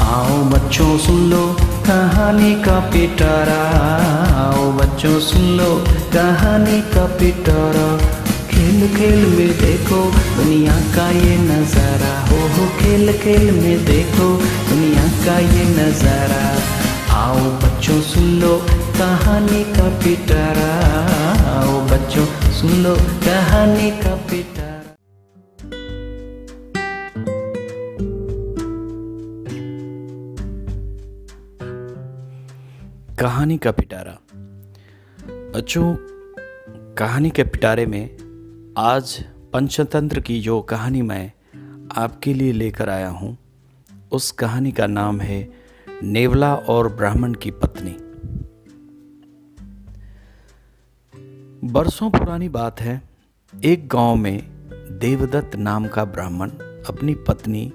आओ बच्चों, सुन लो कहानी का पिटारा। आओ बच्चों, सुन लो कहानी का पिटारा। खेल खेल में देखो दुनिया का ये नज़ारा। हो हो, खेल खेल में देखो दुनिया का ये नज़ारा। लो कहानी का पिटारा। आओ बच्चों, सुन लो कहानी का पिटारा। कहानी का पिटारा। बच्चों, कहानी के पिटारे में आज पंचतंत्र की जो कहानी मैं आपके लिए लेकर आया हूँ, उस कहानी का नाम है नेवला और ब्राह्मण की पत्नी। बरसों पुरानी बात है, एक गाँव में देवदत्त नाम का ब्राह्मण अपनी पत्नी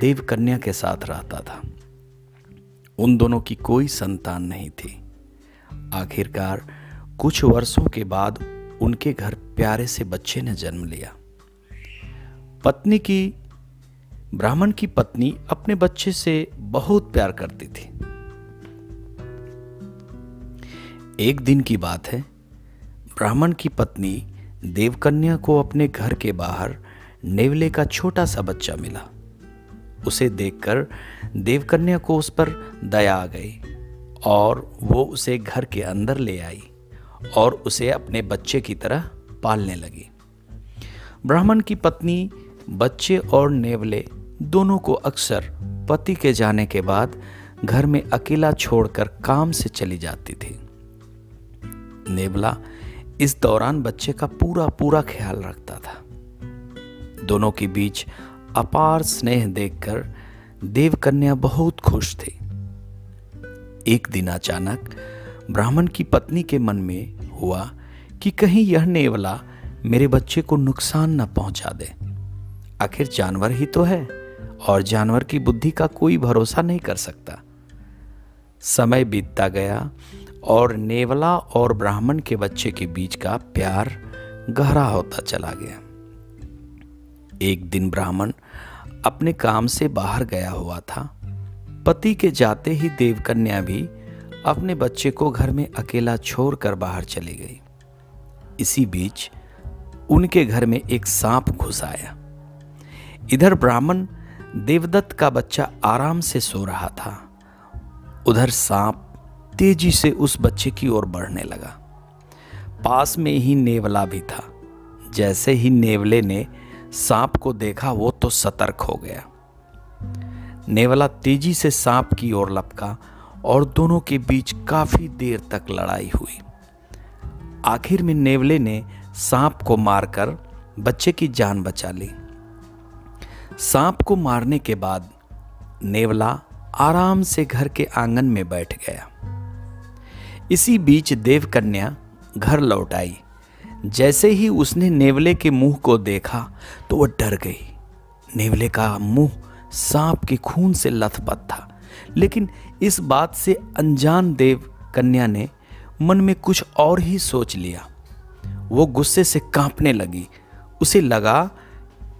देवकन्या के साथ रहता था। उन दोनों की कोई संतान नहीं थी। आखिरकार कुछ वर्षों के बाद उनके घर प्यारे से बच्चे ने जन्म लिया। पत्नी की, ब्राह्मण की पत्नी अपने बच्चे से बहुत प्यार करती थी। एक दिन की बात है ब्राह्मण की पत्नी देवकन्या को अपने घर के बाहर नेवले का छोटा सा बच्चा मिला। उसे देखकर देवकन्या को उस पर दया आ गई और वो उसे घर के अंदर ले आई और उसे अपने बच्चे की तरह पालने लगी। ब्राह्मण की पत्नी, बच्चे और नेवले दोनों को अक्सर पति के जाने के बाद घर में अकेला छोड़कर काम से चली जाती थी। नेवला इस दौरान बच्चे का पूरा पूरा ख्याल रखता था। दोनों के बीच अपार स्नेह देखकर देवकन्या बहुत खुश थी। एक दिन अचानक ब्राह्मण की पत्नी के मन में हुआ कि कहीं यह नेवला मेरे बच्चे को नुकसान न पहुँचा दे। आखिर जानवर ही तो है और जानवर की बुद्धि का कोई भरोसा नहीं कर सकता। समय बीतता गया और नेवला और ब्राह्मण के बच्चे के बीच का प्यार गहरा होता चला गया। एक दिन ब्राह्मण अपने काम से बाहर गया हुआ था। पति के जाते ही देवकन्या भी अपने बच्चे को घर में अकेला छोड़कर बाहर चली गई। इसी बीच उनके घर में एक सांप घुस आया। इधर ब्राह्मण देवदत्त का बच्चा आराम से सो रहा था। उधर सांप तेज़ी से उस बच्चे की ओर बढ़ने लगा। पास में ही नेवला भी था। जैसे ही नेवले ने सांप को देखा, वो तो सतर्क हो गया। नेवला तेज़ी से सांप की ओर लपका और दोनों के बीच काफ़ी देर तक लड़ाई हुई। आखिर में नेवले ने सांप को मारकर बच्चे की जान बचा ली। सांप को मारने के बाद नेवला आराम से घर के आँगन में बैठ गया। इसी बीच देवकन्या घर लौट आई। जैसे ही उसने नेवले के मुँह को देखा तो वह डर गई। नेवले का मुँह सांप के खून से लथपथ था, लेकिन इस बात से अनजान देव कन्या ने मन में कुछ और ही सोच लिया। वो गुस्से से कांपने लगी। उसे लगा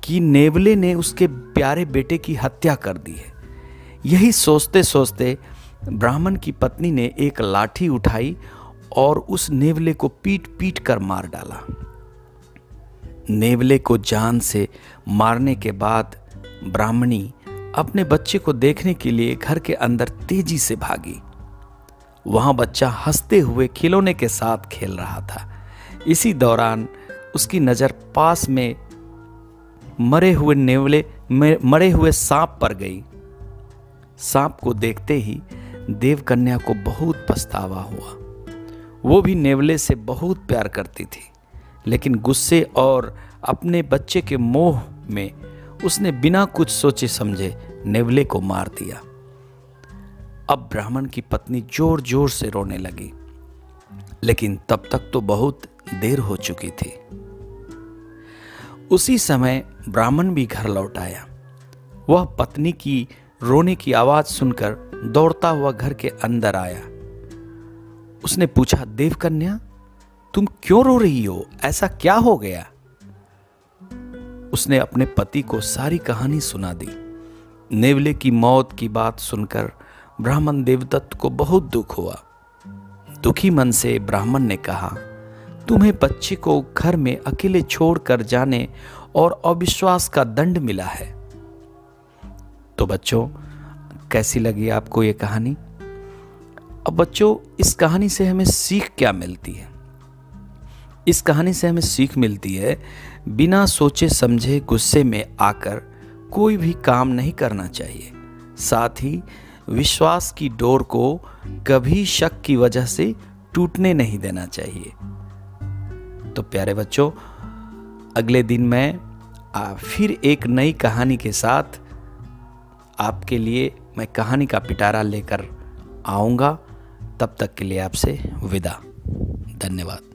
कि नेवले ने उसके प्यारे बेटे की हत्या कर दी है। यही सोचते सोचते ब्राह्मण की पत्नी ने एक लाठी उठाई और उस नेवले को पीट पीट कर मार डाला। नेवले को जान से मारने के बाद ब्राह्मणी अपने बच्चे को देखने के लिए घर के अंदर तेज़ी से भागी। वहाँ बच्चा हँसते हुए खिलौने के साथ खेल रहा था। इसी दौरान उसकी नज़र पास में मरे हुए नेवले, मरे हुए सांप पर गई। सांप को देखते ही देवकन्या को बहुत पछतावा हुआ। वो भी नेवले से बहुत प्यार करती थी, लेकिन गुस्से और अपने बच्चे के मोह में उसने बिना कुछ सोचे समझे नेवले को मार दिया। अब ब्राह्मण की पत्नी ज़ोर ज़ोर से रोने लगी, लेकिन तब तक तो बहुत देर हो चुकी थी। उसी समय ब्राह्मण भी घर लौट आया। वह पत्नी की रोने की आवाज़ सुनकर दौड़ता हुआ घर के अंदर आया। उसने पूछा, देवकन्या, तुम क्यों रो रही हो? ऐसा क्या हो गया? उसने अपने पति को सारी कहानी सुना दी। नेवले की मौत की बात सुनकर ब्राह्मण देवदत्त को बहुत दुख हुआ। दुखी मन से ब्राह्मण ने कहा, तुम्हें बच्चे को घर में अकेले छोड़कर जाने और अविश्वास का दंड मिला है। तो बच्चों, कैसी लगी आपको ये कहानी? अब बच्चों, इस कहानी से हमें सीख क्या मिलती है? इस कहानी से हमें सीख मिलती है, बिना सोचे समझे गुस्से में आकर कोई भी काम नहीं करना चाहिए। साथ ही, विश्वास की डोर को कभी शक की वजह से टूटने नहीं देना चाहिए। तो प्यारे बच्चों, अगले दिन मैं फिर एक नई कहानी के साथ आपके लिए मैं कहानी का पिटारा लेकर आऊँगा। तब तक के लिए आपसे विदा। धन्यवाद।